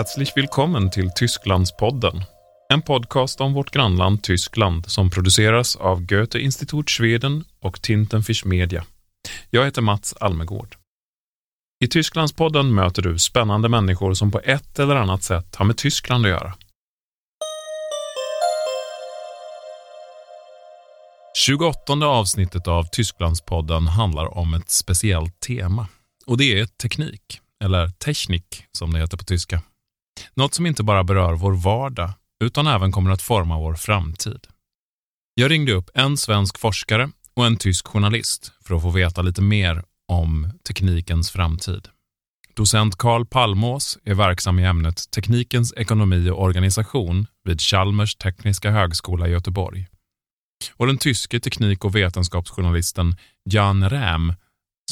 Herzlich willkommen till Tysklandspodden. En podcast om vårt grannland Tyskland som produceras av Goethe-Institut Schweden och Tintenfisch Media. Jag heter Mats Almegård. I Tysklandspodden möter du spännande människor som på ett eller annat sätt har med Tyskland att göra. 28 avsnittet av Tysklandspodden handlar om ett speciellt tema och det är teknik, eller Technik som det heter på tyska. Något som inte bara berör vår vardag utan även kommer att forma vår framtid. Jag ringde upp en svensk forskare och en tysk journalist för att få veta lite mer om teknikens framtid. Docent Karl Palmås är verksam i ämnet Teknikens ekonomi och organisation vid Chalmers tekniska högskola i Göteborg. Och den tyske teknik och vetenskapsjournalisten Jan Räm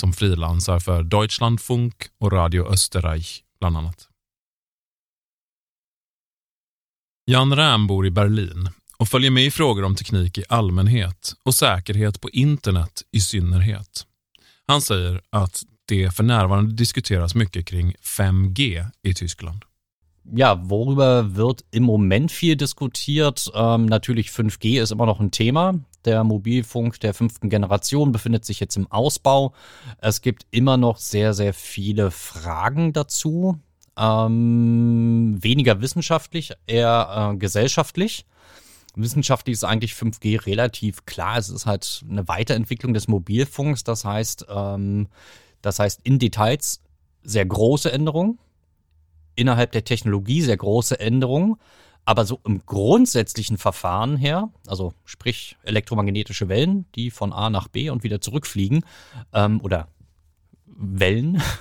som frilansar för Deutschlandfunk och Radio Österreich bland annat. Jan Ram bor i Berlin och följer med i frågor om teknik i allmänhet och säkerhet på internet i synnerhet. Han säger att det för närvarande diskuteras mycket kring 5G i Tyskland. Ja, worüber wird im Moment viel diskutiert? Ähm, natürlich 5G ist immer noch ein Thema. Der Mobilfunk der fünften Generation befindet sich jetzt im Ausbau. Es gibt immer noch sehr, sehr viele Fragen dazu. Ähm, weniger wissenschaftlich, eher äh, gesellschaftlich. Wissenschaftlich ist eigentlich 5G relativ klar. Es ist halt eine Weiterentwicklung des Mobilfunks. Das heißt, ähm, das heißt in Details sehr große Änderungen. Innerhalb der Technologie sehr große Änderungen. Aber so im grundsätzlichen Verfahren her, also sprich elektromagnetische Wellen, die von A nach B und wieder zurückfliegen, ähm, oder Wellen.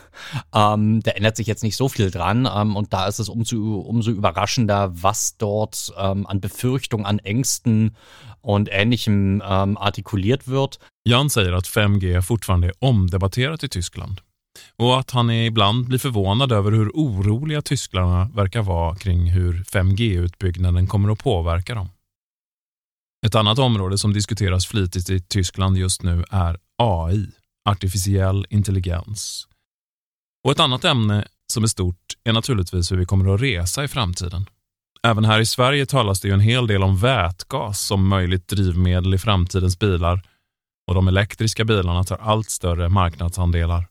Ähm, da ändert sich jetzt nicht so viel dran. Ähm, und da ist es umso, umso überraschender, was dort ähm, an Befürchtungen, an Ängsten und Ähnlichem ähm, artikuliert wird. Jan säger att 5G fortfarande är omdebatterat i Tyskland och att han ibland blir förvånad över hur oroliga tyskarna verkar vara kring hur 5G-utbyggnaden kommer att påverka dem. Ett annat område som diskuteras flitigt i Tyskland just nu är AI artificiell intelligens. Och ett annat ämne som är stort är naturligtvis hur vi kommer att resa i framtiden. Även här i Sverige talas det ju en hel del om vätgas som möjligt drivmedel i framtidens bilar och de elektriska bilarna tar allt större marknadsandelar.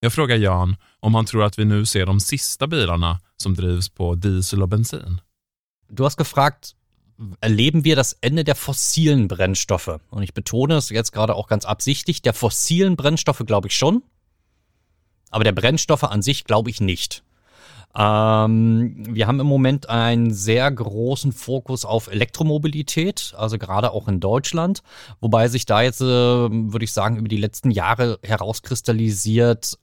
Jag frågar Jan om han tror att vi nu ser de sista bilarna som drivs på diesel och bensin. Du har gefragt, erleben wir das Ende der fossilen Brennstoffe. Und ich betone es jetzt gerade auch ganz absichtlich, der fossilen Brennstoffe glaube ich schon, aber der Brennstoffe an sich glaube ich nicht. Ähm, wir haben im Moment einen sehr großen Fokus auf Elektromobilität, also gerade auch in Deutschland, wobei sich da jetzt, äh, würde ich sagen, über die letzten Jahre herauskristallisiert,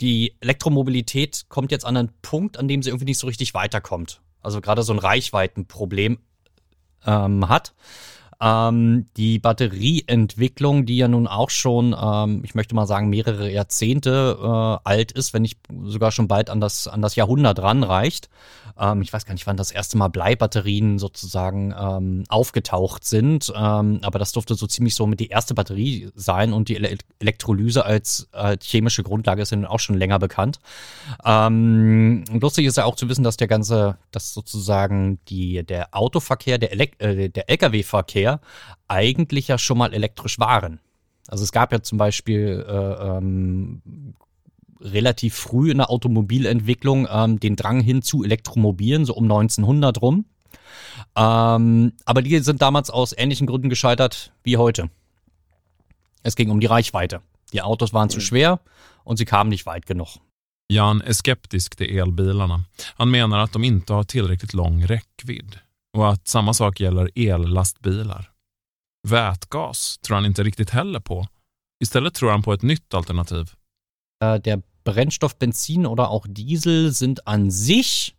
die Elektromobilität kommt jetzt an einen Punkt, an dem sie irgendwie nicht so richtig weiterkommt also gerade so ein Reichweitenproblem ähm, hat. Ähm, die Batterieentwicklung, die ja nun auch schon, ähm, ich möchte mal sagen, mehrere Jahrzehnte äh, alt ist, wenn nicht sogar schon bald an das, an das Jahrhundert ranreicht. Ähm, ich weiß gar nicht, wann das erste Mal Bleibatterien sozusagen ähm, aufgetaucht sind, ähm, aber das durfte so ziemlich so mit die erste Batterie sein und die Ele Elektrolyse als, als chemische Grundlage ist ja auch schon länger bekannt. Ähm, lustig ist ja auch zu wissen, dass der ganze, dass sozusagen die, der Autoverkehr, der, äh, der Lkw-Verkehr, eigentlich ja schon mal elektrisch waren. Also es gab ja zum Beispiel äh, ähm, relativ früh in der Automobilentwicklung ähm, den Drang hin zu Elektromobilen, so um 1900 rum. Ähm, aber die sind damals aus ähnlichen Gründen gescheitert wie heute. Es ging um die Reichweite. Die Autos waren zu schwer und sie kamen nicht weit genug. Jan är skeptisk till elbilarna. Han menar att de inte har tillräckligt lång räckvidd. Och att samma sak gäller ellastbilar. Vätgas tror han inte riktigt heller på. Istället tror han på ett nytt alternativ. Äh, der Brennstoff Benzin oder auch Diesel sind an sich,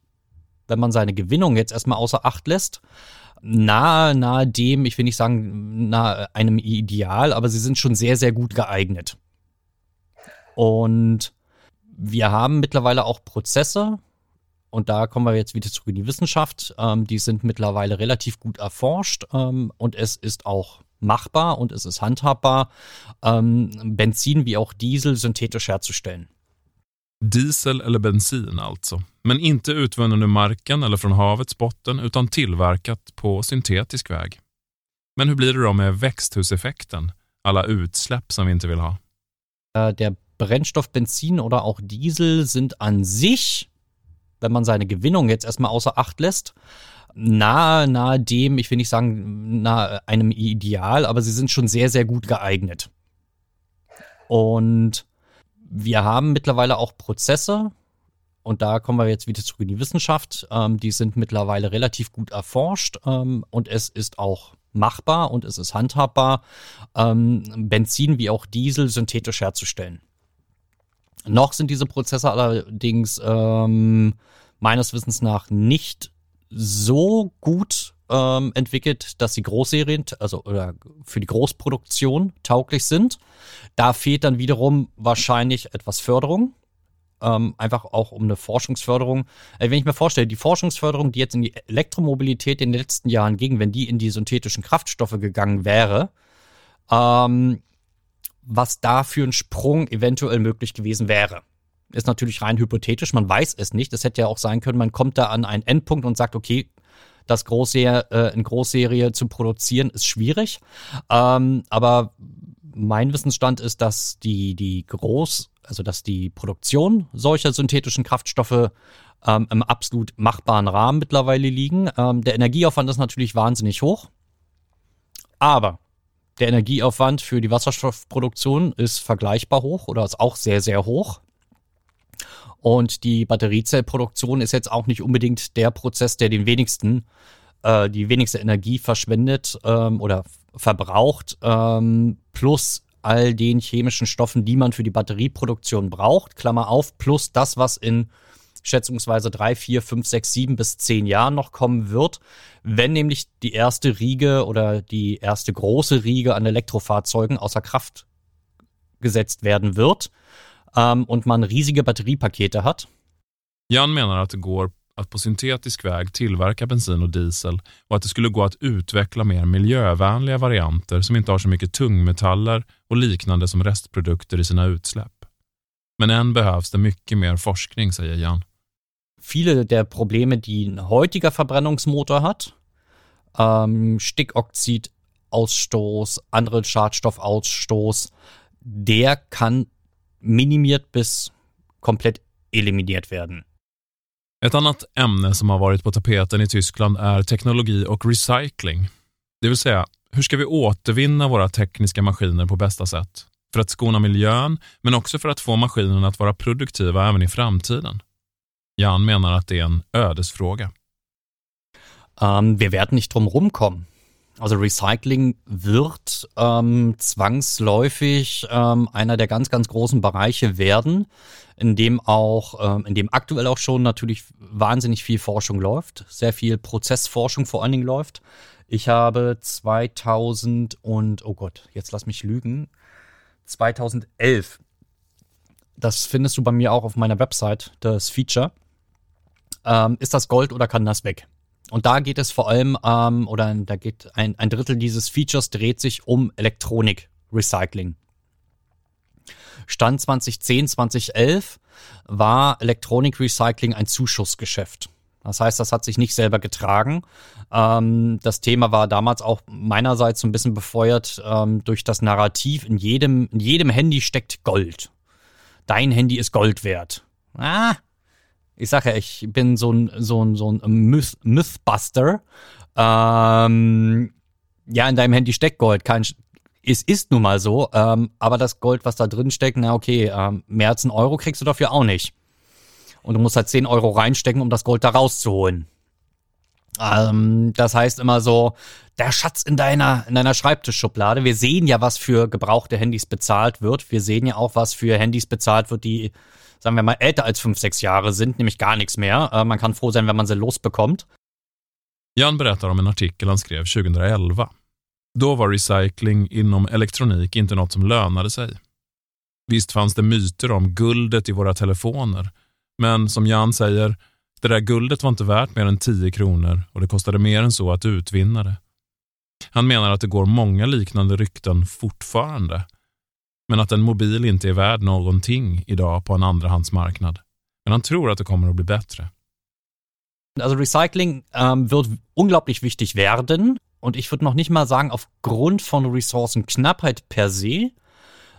wenn man seine Gewinnung jetzt erstmal außer Acht lässt, nahe, nahe dem, ich will nicht sagen, nahe einem Ideal, aber sie sind schon sehr, sehr gut geeignet. Und wir haben mittlerweile auch Prozesse, und da kommen wir jetzt wieder zurück in die Wissenschaft. Ähm, die sind mittlerweile relativ gut erforscht ähm, und es ist auch machbar und es ist handhabbar, ähm, Benzin wie auch Diesel synthetisch herzustellen. Diesel eller bensin alltså, men inte utvunnen ur marken eller från havets botten utan tillverkat på syntetisk väg. Men hur blir det då med växthuseffekten, alla utsläpp som vi inte vill ha? Der Brennstoff Benzin oder auch Diesel sind an sich, wenn man seine Gewinnung jetzt erstmal außer Acht lässt, nahe, nahe dem, ich will nicht sagen, nahe einem Ideal, aber sie sind schon sehr, sehr gut geeignet. Und wir haben mittlerweile auch Prozesse, und da kommen wir jetzt wieder zurück in die Wissenschaft, ähm, die sind mittlerweile relativ gut erforscht ähm, und es ist auch machbar und es ist handhabbar, ähm, Benzin wie auch Diesel synthetisch herzustellen. Noch sind diese Prozesse allerdings ähm, meines Wissens nach nicht so gut ähm, entwickelt, dass sie Großserien, also oder für die Großproduktion tauglich sind. Da fehlt dann wiederum wahrscheinlich etwas Förderung. Ähm, einfach auch um eine Forschungsförderung. Äh, wenn ich mir vorstelle, die Forschungsförderung, die jetzt in die Elektromobilität in den letzten Jahren ging, wenn die in die synthetischen Kraftstoffe gegangen wäre, ähm, was da für ein Sprung eventuell möglich gewesen wäre. Ist natürlich rein hypothetisch, man weiß es nicht. Es hätte ja auch sein können, man kommt da an einen Endpunkt und sagt, okay, das Großserie, äh, in Großserie zu produzieren, ist schwierig. Ähm, aber mein Wissensstand ist, dass die, die Groß, also dass die Produktion solcher synthetischen Kraftstoffe ähm, im absolut machbaren Rahmen mittlerweile liegen. Ähm, der Energieaufwand ist natürlich wahnsinnig hoch. Aber der Energieaufwand für die Wasserstoffproduktion ist vergleichbar hoch oder ist auch sehr, sehr hoch. Und die Batteriezellproduktion ist jetzt auch nicht unbedingt der Prozess, der den wenigsten, äh, die wenigste Energie verschwendet ähm, oder verbraucht, ähm, plus all den chemischen Stoffen, die man für die Batterieproduktion braucht, Klammer auf, plus das, was in schätzungsweise drei, vier, fünf, sechs, sieben bis zehn Jahren noch kommen wird, wenn nämlich die erste Riege oder die erste große Riege an Elektrofahrzeugen außer Kraft gesetzt werden wird um, und man riesige batteriepakete hat. Jan menar att det går att på syntetisk väg tillverka bensin och diesel och att det skulle gå att utveckla mer miljövänliga varianter som inte har så mycket tungmetaller och liknande som restprodukter i sina utsläpp. Men än behövs det mycket mer forskning, säger Jan. Viele der Probleme, die ein heutiger Verbrennungsmotor hat, ähm, Stickoxidausstoß, andere Schadstoffausstoß, der kann minimiert bis komplett eliminiert werden. Ett annat ämne som har varit på tapeten i Tyskland är teknologi och recycling. Det vill säga, hur ska vi återvinna våra tekniska maskiner på bästa sätt? För att skona miljön, men också för att få maskinerna att vara produktiva även i framtiden. Jan menar att det är en ödesfråga. Um, wir werden nicht drum rumkommen. Also Recycling wird ähm, zwangsläufig ähm, einer der ganz, ganz großen Bereiche werden, in dem auch, ähm, in dem aktuell auch schon natürlich wahnsinnig viel Forschung läuft, sehr viel Prozessforschung vor allen Dingen läuft. Ich habe 2000 und, oh Gott, jetzt lass mich lügen, 2011, das findest du bei mir auch auf meiner Website, das Feature, ähm, ist das Gold oder kann das weg? Und da geht es vor allem, ähm, oder da geht ein, ein Drittel dieses Features dreht sich um Elektronik-Recycling. Stand 2010, 2011 war Elektronik-Recycling ein Zuschussgeschäft. Das heißt, das hat sich nicht selber getragen. Ähm, das Thema war damals auch meinerseits so ein bisschen befeuert ähm, durch das Narrativ, in jedem, in jedem Handy steckt Gold. Dein Handy ist Gold wert. Ah, ich sage ja, ich bin so ein, so ein, so ein Myth Mythbuster. Ähm, ja, in deinem Handy steckt Gold. Kein, es ist nun mal so, ähm, aber das Gold, was da drin steckt, na okay, ähm, mehr als einen Euro kriegst du dafür auch nicht. Und du musst halt 10 Euro reinstecken, um das Gold da rauszuholen. Ähm, das heißt immer so, der Schatz in deiner, in deiner Schreibtischschublade. Wir sehen ja, was für gebrauchte Handys bezahlt wird. Wir sehen ja auch, was für Handys bezahlt wird, die sagen wir mal, älter als fünf, sechs Jahre sind, nämlich gar nichts mehr. Äh, man kann froh sein, wenn man sie losbekommt. Jan berättar om en artikel han skrev 2011. Då var recycling inom elektronik inte något som lönade sig. Visst fanns det myter om guldet i våra telefoner, men som Jan säger, det där guldet var inte värt mer än 10 kronor och det kostade mer än så att utvinna det. Han menar att det går många liknande rykten fortfarande men att en mobil inte är värd någonting idag på en andrahandsmarknad. Men han tror att det kommer att bli bättre. Also Recycling ähm, wird unglaublich wichtig werden und ich würde noch nicht mal sagen aufgrund von Ressourcenknappheit per se,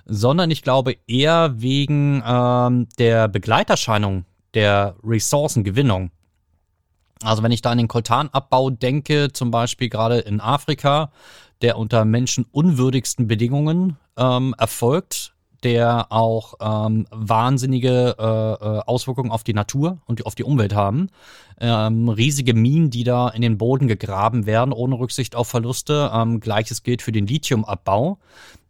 sondern ich glaube eher wegen ähm, der Begleiterscheinung der Ressourcengewinnung. Also wenn ich da an den Koltanabbau denke, zum Beispiel gerade in Afrika, der unter menschenunwürdigsten Bedingungen ähm, erfolgt, der auch ähm, wahnsinnige äh, äh, Auswirkungen auf die Natur und auf die Umwelt haben. Ähm, riesige Minen, die da in den Boden gegraben werden, ohne Rücksicht auf Verluste. Ähm, Gleiches gilt für den Lithiumabbau,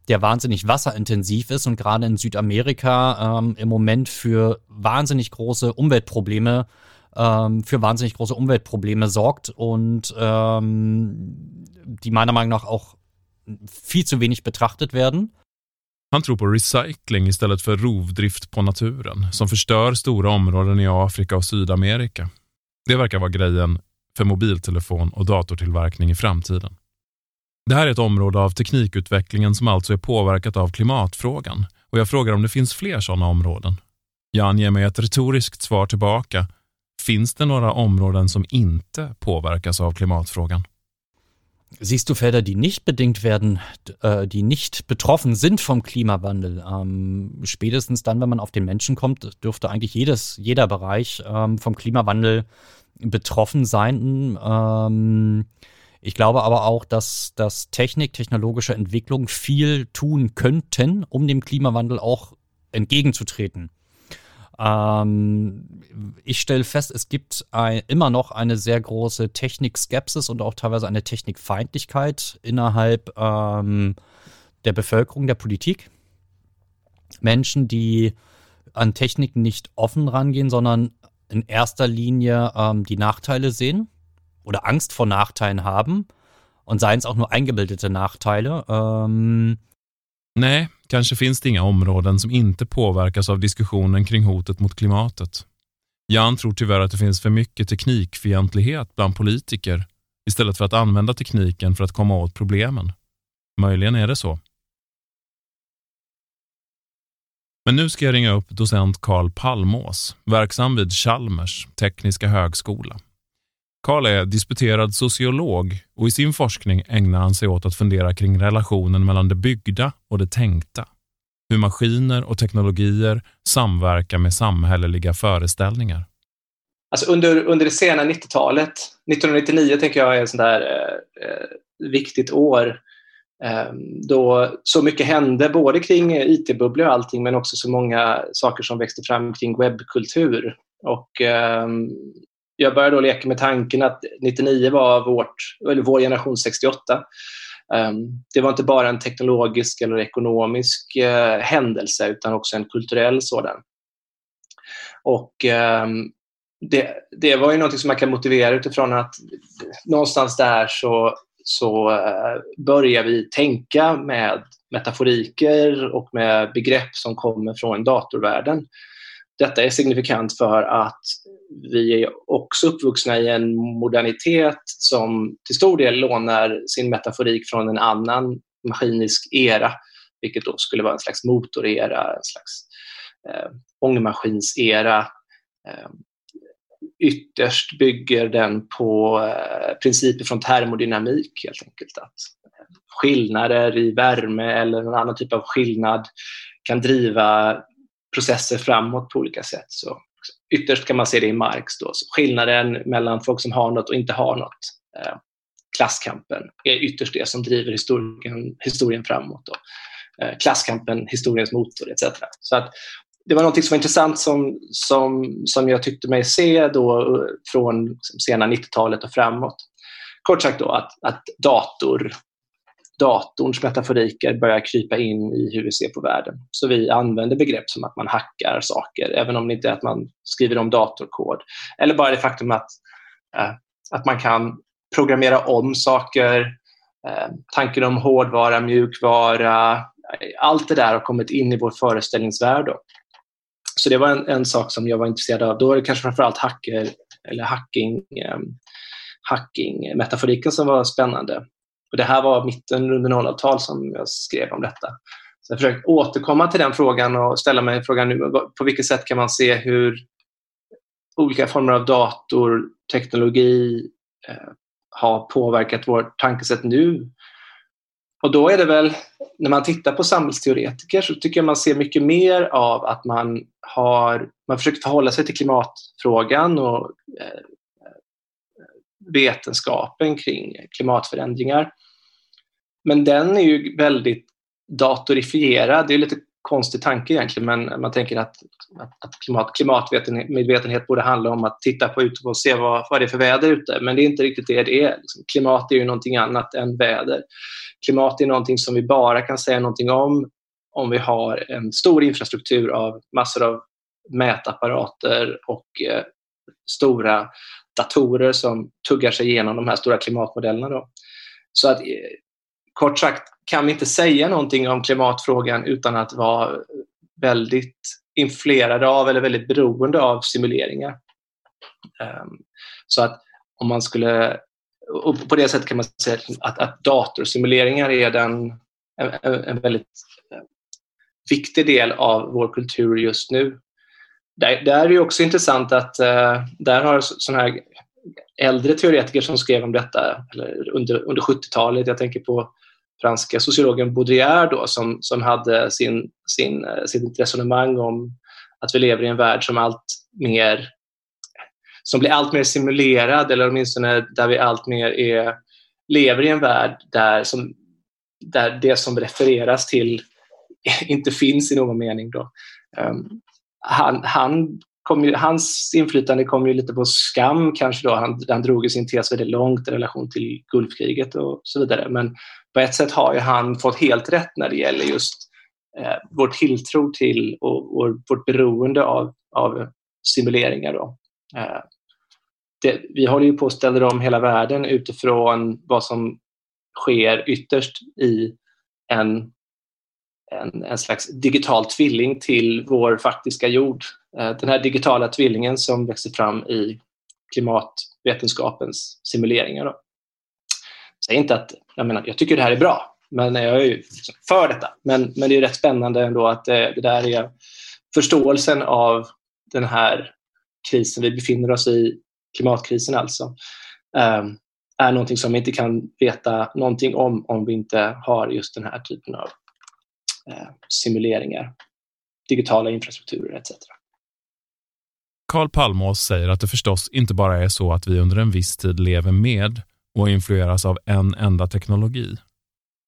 der wahnsinnig wasserintensiv ist und gerade in Südamerika ähm, im Moment für wahnsinnig große Umweltprobleme ähm, für wahnsinnig große Umweltprobleme sorgt und ähm, die meiner Meinung nach auch viel zu wenig betrachtet werden. Han tror på recycling istället för rovdrift på naturen som förstör stora områden i Afrika och Sydamerika. Det verkar vara grejen för mobiltelefon och datortillverkning i framtiden. Det här är ett område av teknikutvecklingen som alltså är påverkat av klimatfrågan och jag frågar om det finns fler sådana områden. Jan ger mig ett retoriskt svar tillbaka Finns det några områden som inte påverkas av klimatfrågan? Siehst du Felder, die nicht bedingt werden, äh, die nicht betroffen sind vom Klimawandel? Ähm, spätestens dann, wenn man auf den Menschen kommt, dürfte eigentlich jedes, jeder Bereich ähm, vom Klimawandel betroffen sein. Ähm, ich glaube aber auch, dass, dass Technik, technologische Entwicklung viel tun könnten, um dem Klimawandel auch entgegenzutreten. Ähm, ich stelle fest, es gibt ein, immer noch eine sehr große Technikskepsis und auch teilweise eine Technikfeindlichkeit innerhalb ähm, der Bevölkerung, der Politik. Menschen, die an Technik nicht offen rangehen, sondern in erster Linie ähm, die Nachteile sehen oder Angst vor Nachteilen haben und seien es auch nur eingebildete Nachteile. Ähm, Nej, kanske finns det inga områden som inte påverkas av diskussionen kring hotet mot klimatet. Jan tror tyvärr att det finns för mycket teknikfientlighet bland politiker istället för att använda tekniken för att komma åt problemen. Möjligen är det så. Men nu ska jag ringa upp docent Karl Palmås, verksam vid Chalmers tekniska högskola. Karl är disputerad sociolog och i sin forskning ägnar han sig åt att fundera kring relationen mellan det byggda och det tänkta. Hur maskiner och teknologier samverkar med samhälleliga föreställningar. Alltså under, under det sena 90-talet, 1999 tänker jag är ett sånt där eh, viktigt år eh, då så mycket hände både kring IT-bubblor och allting men också så många saker som växte fram kring webbkultur. Och eh, jag började då leka med tanken att 99 var vårt, eller vår generation 68. Um, ehm, det var inte bara en teknologisk eller ekonomisk uh, händelse utan också en kulturell sådan. Och um, det, det, var ju något som man kan motivera utifrån att någonstans där så, så uh, börjar vi tänka med metaforiker och med begrepp som kommer från datorvärlden. Detta är signifikant för att vi är också uppvuxna i en modernitet som till stor del lånar sin metaforik från en annan maskinisk era, vilket då skulle vara en slags motorera, en slags eh, ångmaskinsera. Eh, ytterst bygger den på eh, principer från termodynamik, helt enkelt. Att skillnader i värme eller någon annan typ av skillnad kan driva processer framåt på olika sätt. Så ytterst kan man se det i Marx. Då. Så skillnaden mellan folk som har något och inte har något, eh, klasskampen, är ytterst det som driver historien, historien framåt. Då. Eh, klasskampen, historiens motor etc. Så att det var något som var intressant som, som, som jag tyckte mig se då eh, från liksom sena 90-talet och framåt. Kort sagt då att, att dator datorns metaforiker börjar krypa in i hur vi ser på världen. Så vi använder begrepp som att man hackar saker, även om det inte är att man skriver om datorkod. Eller bara det faktum att, eh, att man kan programmera om saker, eh, tanken om hårdvara, mjukvara, allt det där har kommit in i vår föreställningsvärld. Då. Så det var en, en, sak som jag var intresserad av. Då är det kanske framförallt hacker, eller hacking, eh, hacking metaforiken som var spännande. Och det här var mitten under 00-tal som jag skrev om detta. Så jag försökt återkomma till den frågan och ställa mig frågan nu, på vilket sätt kan man se hur olika former av dator, teknologi eh, har påverkat vårt tankesätt nu. Och då är det väl, när man tittar på samhällsteoretiker så tycker jag man ser mycket mer av att man har, man försöker förhålla sig till klimatfrågan och eh, vetenskapen kring klimatförändringar. Men den är ju väldigt datorifierad. Det är lite konstig tanke egentligen, men man tänker att, att klimat, klimatmedvetenhet borde handla om att titta på ute och se vad, vad det är för väder ute. Men det är inte riktigt det det är. Liksom, klimat är ju någonting annat än väder. Klimat är någonting som vi bara kan säga någonting om om vi har en stor infrastruktur av massor av mätapparater och eh, stora datorer som tuggar sig igenom de här stora klimatmodellerna. Då. Så att, eh, kort sagt kan vi inte säga någonting om klimatfrågan utan att vara väldigt influerade av eller väldigt beroende av simuleringar. Um, så att om man skulle... Och på det sättet kan man säga att, att datorsimuleringar är den, en, en väldigt viktig del av vår kultur just nu. Där, där är det också intressant att uh, där har sådana här äldre teoretiker som skrev om detta eller under, under 70-talet, jag tänker på franska sociologen Baudrillard då, som, som hade sin, sin, eh, sitt resonemang om att vi lever i en värld som allt mer som blir allt mer simulerad eller åtminstone där vi allt mer är, lever i en värld där, som, där det som refereras till inte finns i någon mening. Då. Um, han, han kom ju, hans inflytande kom ju lite på skam kanske då. Han, han drog sin tes väldigt långt i relation till Gulfkriget och så vidare. Men på ett sätt har ju han fått helt rätt när det gäller just eh, vår tilltro till och, och vårt beroende av, av simuleringar. Då. Eh, det, vi håller ju på att ställa om hela världen utifrån vad som sker ytterst i en, en, en slags digital tvilling till vår faktiska jord. Eh, den här digitala tvillingen som växer fram i klimatvetenskapens simuleringar. Då säger inte att jag, menar, jag tycker det här är bra, men jag är ju för detta. Men, men det är rätt spännande ändå att det, det där är förståelsen av den här krisen vi befinner oss i, klimatkrisen alltså, ehm, är någonting som vi inte kan veta någonting om om vi inte har just den här typen av eh, simuleringar, digitala infrastrukturer etc. Karl Palmås säger att det förstås inte bara är så att vi under en viss tid lever med och influeras av en enda teknologi.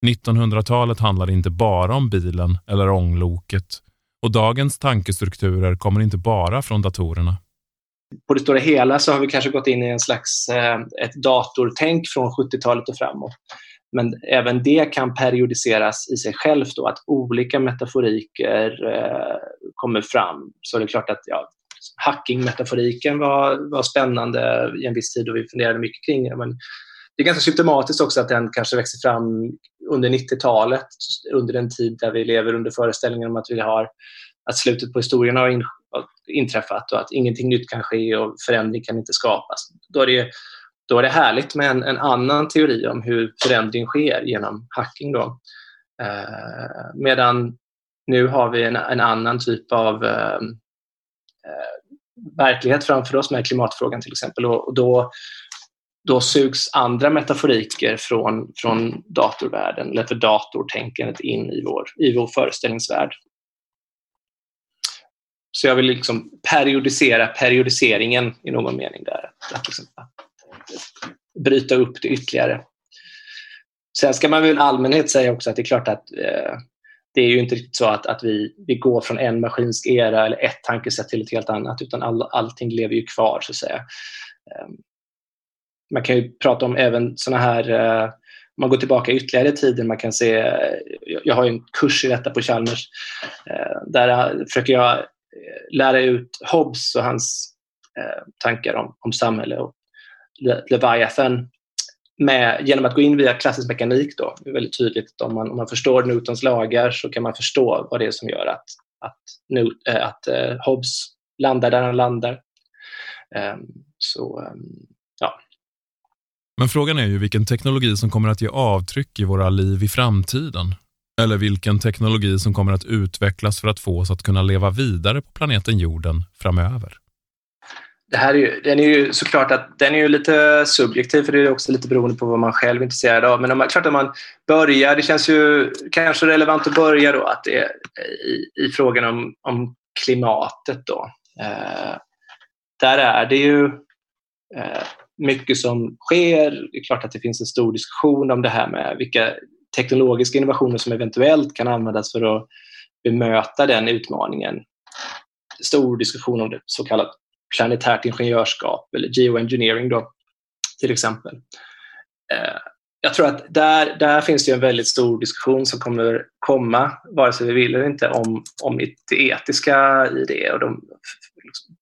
1900-talet handlar inte bara om bilen eller ångloket och dagens tankestrukturer kommer inte bara från datorerna. På det stora hela så har vi kanske gått in i en slags eh, ett datortänk från 70-talet och framåt. Men även det kan periodiseras i sig självt då, att olika metaforiker eh, kommer fram. Så det är klart att ja, hacking-metaforiken var, var spännande i en viss tid och vi funderade mycket kring det. Men det är ganska symptomatiskt också att den kanske växer fram under 90-talet, under en tid där vi lever under föreställningen om att vi har att slutet på historien har in, inträffat och att ingenting nytt kan ske och förändring kan inte skapas. Då är det, då är det härligt med en, en annan teori om hur förändring sker genom hacking. Då. Eh, medan nu har vi en, en annan typ av eh, eh verklighet framför oss med klimatfrågan till exempel. Och, och då då sugs andra metaforiker från, från datorvärlden, eller för datortänkandet in i vår, i vår föreställningsvärld. Så jag vill liksom periodisera periodiseringen i någon mening där. Att, liksom, bryta upp det ytterligare. Sen ska man väl i allmänhet säga också att det är klart att eh, det är ju inte riktigt så att, att vi, vi går från en maskinsk era eller ett tankesätt till ett helt annat utan all, allting lever ju kvar så att säga. Ehm, man kan ju prata om även sådana här, eh, om man går tillbaka ytterligare i tiden, man kan se, eh, jag har en kurs i detta på Chalmers, eh, där försöker jag eh, lära ut Hobbes och hans eh, tankar om, om samhälle och Leviathan med, genom att gå in via klassisk mekanik. Då. Det är väldigt tydligt om man, om man förstår Newtons lagar så kan man förstå vad det är som gör att, att, Newt, äh, att äh, Hobbes landar där han landar. Um, så um, men frågan är ju vilken teknologi som kommer att ge avtryck i våra liv i framtiden. Eller vilken teknologi som kommer att utvecklas för att få oss att kunna leva vidare på planeten jorden framöver. Det här är ju, den är ju såklart att den är ju lite subjektiv för det är också lite beroende på vad man själv är intresserad av. Men om man, klart att man börjar, det känns ju kanske relevant att börja då att det är i, i frågan om, om klimatet då. Eh, där är det ju eh, mycket som sker. Det är klart att det finns en stor diskussion om det här med vilka teknologiska innovationer som eventuellt kan användas för att bemöta den utmaningen. Stor diskussion om det så kallat planetärt ingenjörskap eller geoengineering då, till exempel. Eh, jag tror att där, där finns det en väldigt stor diskussion som kommer komma, vare sig vi vill eller inte, om, om det etiska i det och de liksom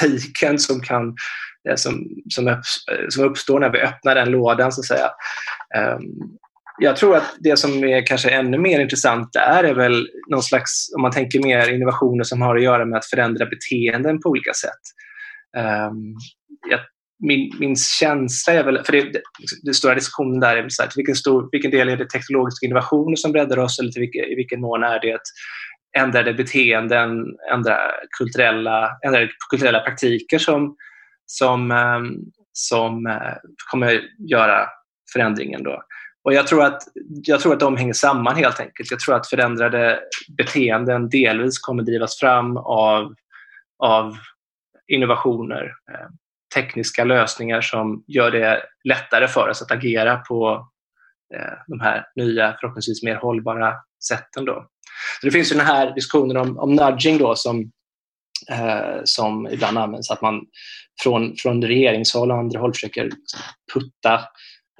problematiken som, kan, eh, som, som, upp, eh, som uppstår när vi öppnar den lådan, så att säga. Ehm, jag tror att det som är kanske ännu mer intressant där är väl någon slags, om man tänker mer innovationer som har att göra med att förändra beteenden på olika sätt. Um, jag, min, min känsla är väl, för det, det, det stora diskussionen där är väl så här, till vilken, stor, vilken del är det teknologiska innovationer som breddar oss eller till vilken, i vilken mån är det ändrade beteenden, ändra kulturella, ändrade kulturella praktiker som, som, eh, som eh, kommer göra förändringen. Då. Och jag tror, att, jag tror att de hänger samman helt enkelt. Jag tror att förändrade beteenden delvis kommer drivas fram av, av innovationer, eh, tekniska lösningar som gör det lättare för oss att agera på de här nya, förhoppningsvis mer hållbara sätten. Då. Så det finns ju den här diskussionen om, om nudging då, som, eh, som ibland används, att man från, från regeringshåll och andra håll försöker putta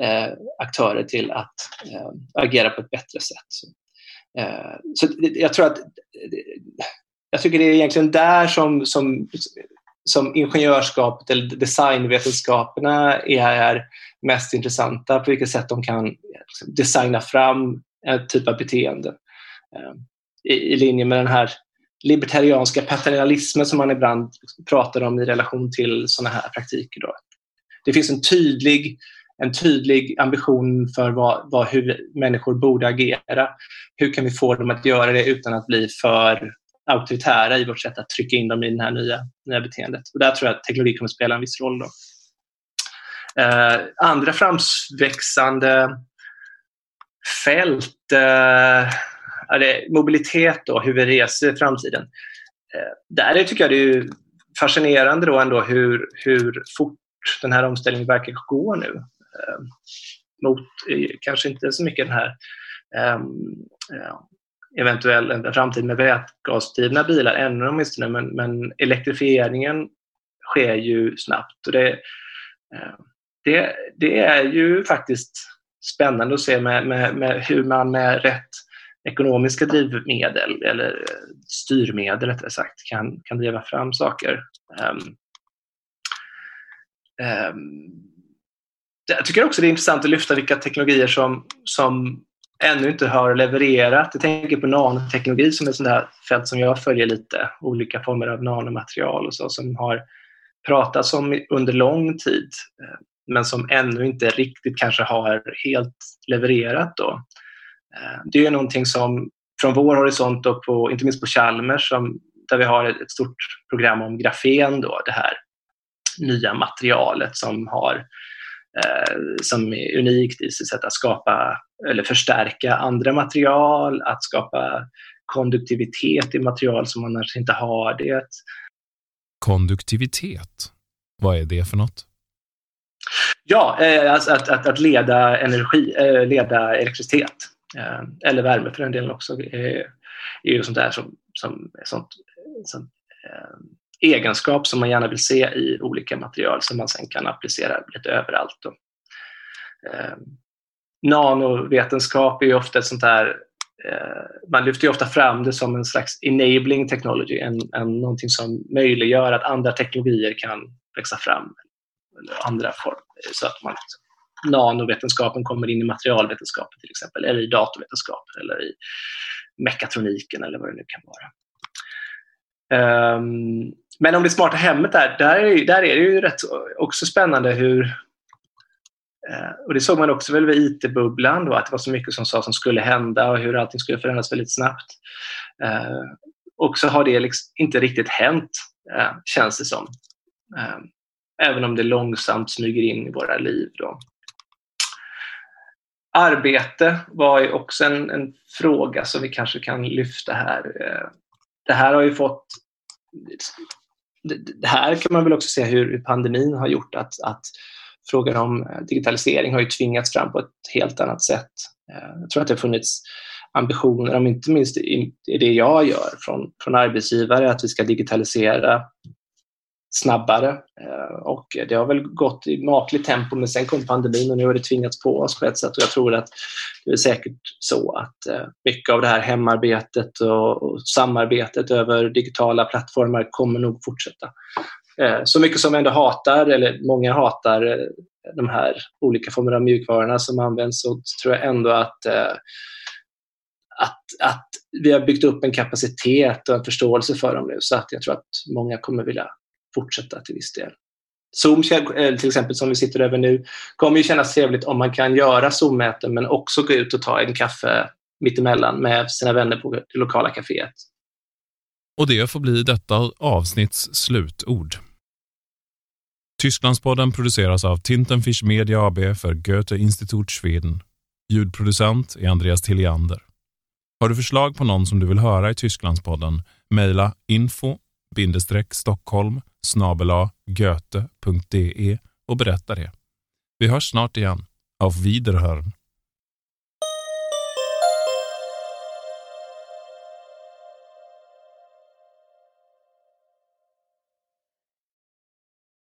eh, aktörer till att eh, agera på ett bättre sätt. Så, eh, så jag tror att jag tycker det är egentligen där som, som, som ingenjörskapet eller designvetenskaperna är mest intressanta, på vilket sätt de kan designa fram en typ av beteende. Eh, i, i linje med den här libertarianska paternalismen som man ibland pratar om i relation till sådana här praktiker. Då. Det finns en tydlig en tydlig ambition för vad, vad, hur människor borde agera. Hur kan vi få dem att göra det utan att bli för auktoritära i vårt sätt att trycka in dem i det här nya, nya beteendet. Och där tror jag att teknologi kommer spela en viss roll. Då. Eh, andra framväxande fält, eh, det mobilitet och hur vi reser i framtiden. Eh, där tycker jag det är fascinerande då ändå hur, hur fort den här omställningen verkar gå nu. Eh, mot eh, kanske inte så mycket den här ehm, eventuell framtid med vätgasdrivna bilar ännu åtminstone, men, men elektrifieringen sker ju snabbt. Och det, det, det är ju faktiskt spännande att se med, med, med, hur man med rätt ekonomiska drivmedel eller styrmedel rättare sagt kan, kan driva fram saker. Um, um, jag tycker också det är intressant att lyfta vilka teknologier som, som ännu inte har levererat. Jag tänker på nanoteknologi som är ett sånt där fält som jag följer lite. Olika former av nanomaterial och så som har pratats om under lång tid eh, men som ännu inte riktigt kanske har helt levererat. Då. Eh, det är någonting som från vår horisont, och på, inte minst på Chalmers, som, där vi har ett, stort program om grafen, då, det här nya materialet som har eh, som är unikt i sitt sätt att skapa eller förstärka andra material, att skapa konduktivitet i material som annars inte har det. Konduktivitet, vad är det för något? Ja, eh, alltså att, att, att, leda energi, eh, leda elektricitet Eh, eller värme för den delen också är, är ju sånt där som, som sånt, sånt eh, egenskap som man gärna vill se i olika material som man sen kan applicera lite överallt. Då. Eh, nanovetenskap är ju ofta ett sånt där, eh, man lyfter ju ofta fram det som en slags enabling technology, en, en, någonting som möjliggör att andra teknologier kan växa fram. Eller andra former, så att man, liksom nanovetenskapen kommer in i materialvetenskapen till exempel, eller i datorvetenskapen eller i mekatroniken eller vad det nu kan vara. Um, men om det smarta hemmet där, där är, där är det ju rätt också spännande hur uh, och det såg man också väl vid IT-bubblan då, att det var så mycket som sa som skulle hända och hur allting skulle förändras väldigt snabbt. Uh, och så har det liksom inte riktigt hänt, uh, känns det som. Ehm, även om det långsamt smyger in i våra liv. Då. Arbete var ju också en, en fråga som vi kanske kan lyfta här. Eh, det här har ju fått det här kan man väl också se hur pandemin har gjort att, att frågan om eh, digitalisering har ju tvingats fram på ett helt annat sätt. Eh, jag tror att det har funnits ambitioner, om inte minst i, det jag gör från, från arbetsgivare, att vi ska digitalisera snabbare. Eh, och det har väl gått i makligt tempo, men sen kom pandemin och nu har det tvingats på oss på ett sätt. Och jag tror att det är säkert så att eh, mycket av det här hemarbetet och samarbetet över digitala plattformar kommer nog fortsätta. Eh, så mycket som ändå hatar, eller många hatar, de här olika formerna av mjukvarorna som används så tror jag ändå att, att, att vi har byggt upp en kapacitet och en förståelse för dem nu så att jag tror att många kommer vilja fortsätta till viss del. Zoom eh, till exempel som vi sitter över nu kommer ju kännas trevligt om man kan göra Zoom-möten men också gå ut och ta en kaffe mittemellan med sina vänner på det lokala kaféet. Och det får bli detta avsnitts slutord. Tysklandspodden produceras av Tintenfisch Media AB för Goethe Institut Schweden. Ljudproducent är Andreas Tilliander. Har du förslag på någon som du vill höra i Tysklandspodden? Mejla info stockholm goethe.de och berätta det. Vi hörs snart igen. Auf Wiederhören.